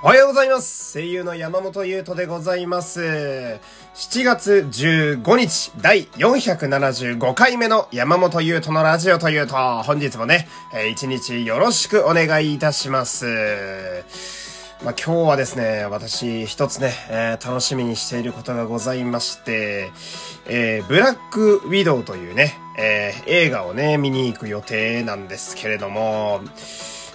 おはようございます。声優の山本優斗でございます。7月15日、第475回目の山本優斗のラジオというと、本日もね、一日よろしくお願いいたします。まあ、今日はですね、私一つね、えー、楽しみにしていることがございまして、えー、ブラックウィドウというね、えー、映画をね、見に行く予定なんですけれども、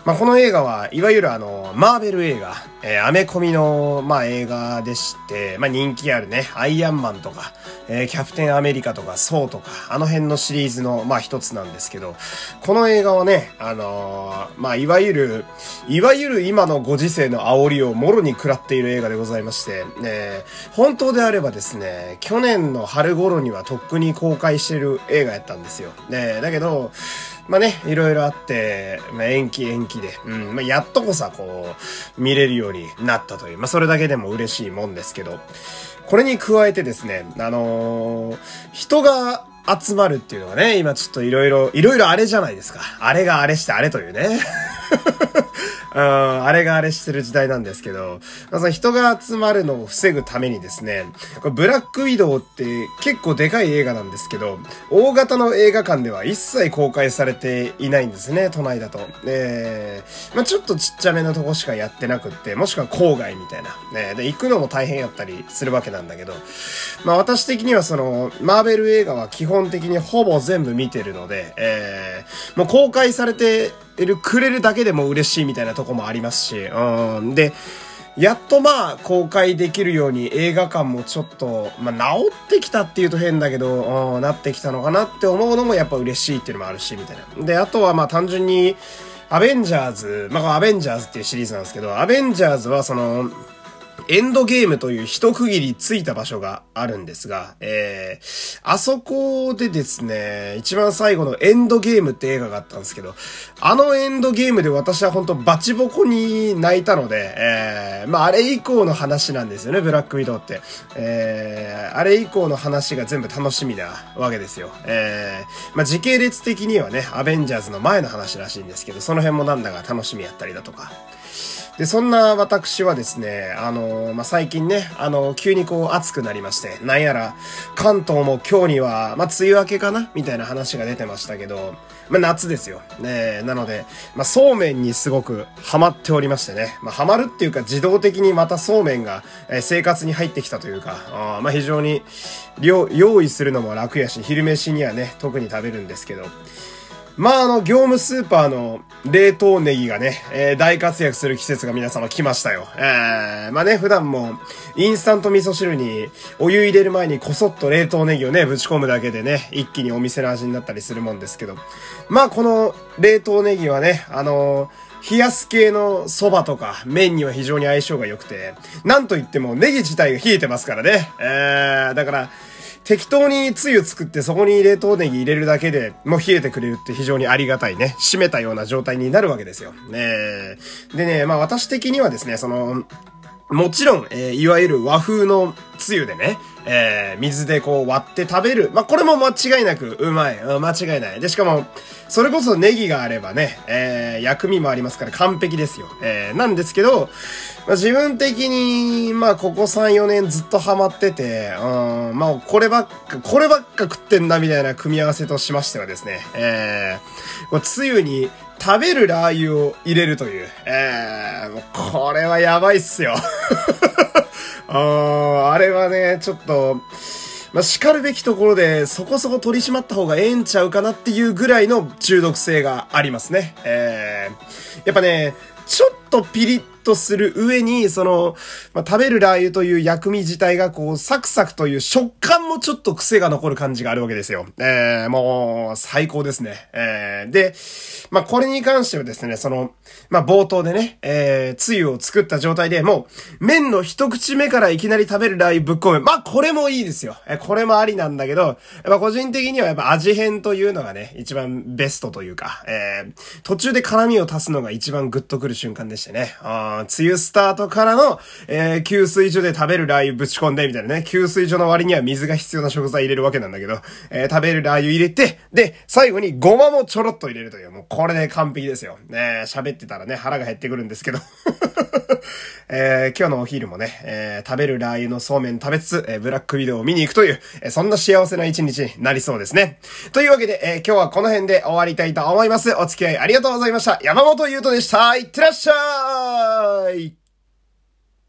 まあ、この映画はいわゆるあの、マーベル映画、えー、アメコミの、まあ、映画でして、まあ、人気あるね、アイアンマンとか、えー、キャプテンアメリカとか、ソーとか、あの辺のシリーズの、まあ、一つなんですけど、この映画はね、あのー、まあ、いわゆる、いわゆる今のご時世の煽りをもろに食らっている映画でございまして、ね、本当であればですね、去年の春頃にはとっくに公開してる映画やったんですよ。ね、だけど、まあね、いろいろあって、まあ、延期延期で、うん、まあ、やっとこさ、こう、見れるようになったという、まあ、それだけでも嬉しいもんですけど、これに加えてですね、あのー、人が集まるっていうのがね、今ちょっといろいろ、いろいろあれじゃないですか。あれがあれしてあれというね。あれがあれしてる時代なんですけど、その人が集まるのを防ぐためにですね、これブラックウィドウって結構でかい映画なんですけど、大型の映画館では一切公開されていないんですね、都内だと。えー、まあちょっとちっちゃめのとこしかやってなくって、もしくは郊外みたいな。ね、で、行くのも大変やったりするわけなんだけど、まあ私的にはその、マーベル映画は基本的にほぼ全部見てるので、えー、もう公開されてる、くれる。だけでも嬉しいみたいなとこもありますし、うん。で、やっとまあ公開できる。ように映画館もちょっと、まあ治ってきたっていうと変だけど、うん、なってきたのかなって思うのもやっぱ嬉しいっていうのもある。し、みたいな。で、あとはまあ単純に、アベンジャーズ、まあアベンジャーズっていうシリーズなんですけど、アベンジャーズはその、エンドゲームという一区切りついた場所があるんですが、えー、あそこでですね、一番最後のエンドゲームって映画があったんですけど、あのエンドゲームで私は本当バチボコに泣いたので、えー、まああれ以降の話なんですよね、ブラックウィドウって。えー、あれ以降の話が全部楽しみなわけですよ。えー、まあ時系列的にはね、アベンジャーズの前の話らしいんですけど、その辺もなんだか楽しみやったりだとか。で、そんな私はですね、あの、まあ、最近ね、あの、急にこう暑くなりまして、なんやら、関東も今日には、まあ、梅雨明けかなみたいな話が出てましたけど、まあ、夏ですよ。ねなので、まあ、そうめんにすごくハマっておりましてね、まあ、ハマるっていうか自動的にまたそうめんが、え生活に入ってきたというか、あまあ、非常に、用意するのも楽やし、昼飯にはね、特に食べるんですけど、まあ、あの、業務スーパーの冷凍ネギがね、えー、大活躍する季節が皆様来ましたよ。えー、まあね、普段も、インスタント味噌汁に、お湯入れる前にこそっと冷凍ネギをね、ぶち込むだけでね、一気にお店の味になったりするもんですけど。まあ、この冷凍ネギはね、あの、冷やす系の蕎麦とか麺には非常に相性が良くて、なんといってもネギ自体が冷えてますからね。えー、だから、適当につゆ作ってそこに冷凍ネギ入れるだけでもう冷えてくれるって非常にありがたいね、締めたような状態になるわけですよ。ねでね、まあ私的にはですね、その、もちろん、えー、いわゆる和風のつゆでね、えー、水でこう割って食べる。まあ、これも間違いなくうまい。うん、間違いない。で、しかも、それこそネギがあればね、えー、薬味もありますから完璧ですよ。えー、なんですけど、まあ、自分的に、まあ、ここ3、4年ずっとハマってて、うん、まあ、こればっか、こればっか食ってんだみたいな組み合わせとしましてはですね、えー、つゆに食べるラー油を入れるという、えー、もうこれはやばいっすよ。ああれはね、ちょっと、まあ、叱るべきところでそこそこ取り締まった方がええんちゃうかなっていうぐらいの中毒性がありますね。えー、やっぱね、ちょっとピリッとする上に、その、まあ、食べるラー油という薬味自体がこう、サクサクという食感もちょっと癖が残る感じがあるわけですよ。えー、もう、最高ですね。えー、で、まあ、これに関してはですね、その、まあ、冒頭でね、えー、つゆを作った状態でもう、麺の一口目からいきなり食べるラー油ぶっ込む。まあ、これもいいですよ。えー、これもありなんだけど、やっぱ個人的にはやっぱ味変というのがね、一番ベストというか、えー、途中で辛味を足すのが一番グッとくる瞬間でしてね。あ梅雨スタートからの、えー、給水所で食べるラー油ぶち込んで、みたいなね。給水所の割には水が必要な食材入れるわけなんだけど、えー、食べるラー油入れて、で、最後にごまもちょろっと入れるという、もうこれで完璧ですよ。ね喋ってたらね、腹が減ってくるんですけど えー、今日のお昼もね、えー、食べるラー油のそうめん食べつつ、えー、ブラックビデオを見に行くという、え、そんな幸せな一日になりそうですね。というわけで、え、今日はこの辺で終わりたいと思います。お付き合いありがとうございました。山本優斗でした。いってらっしゃい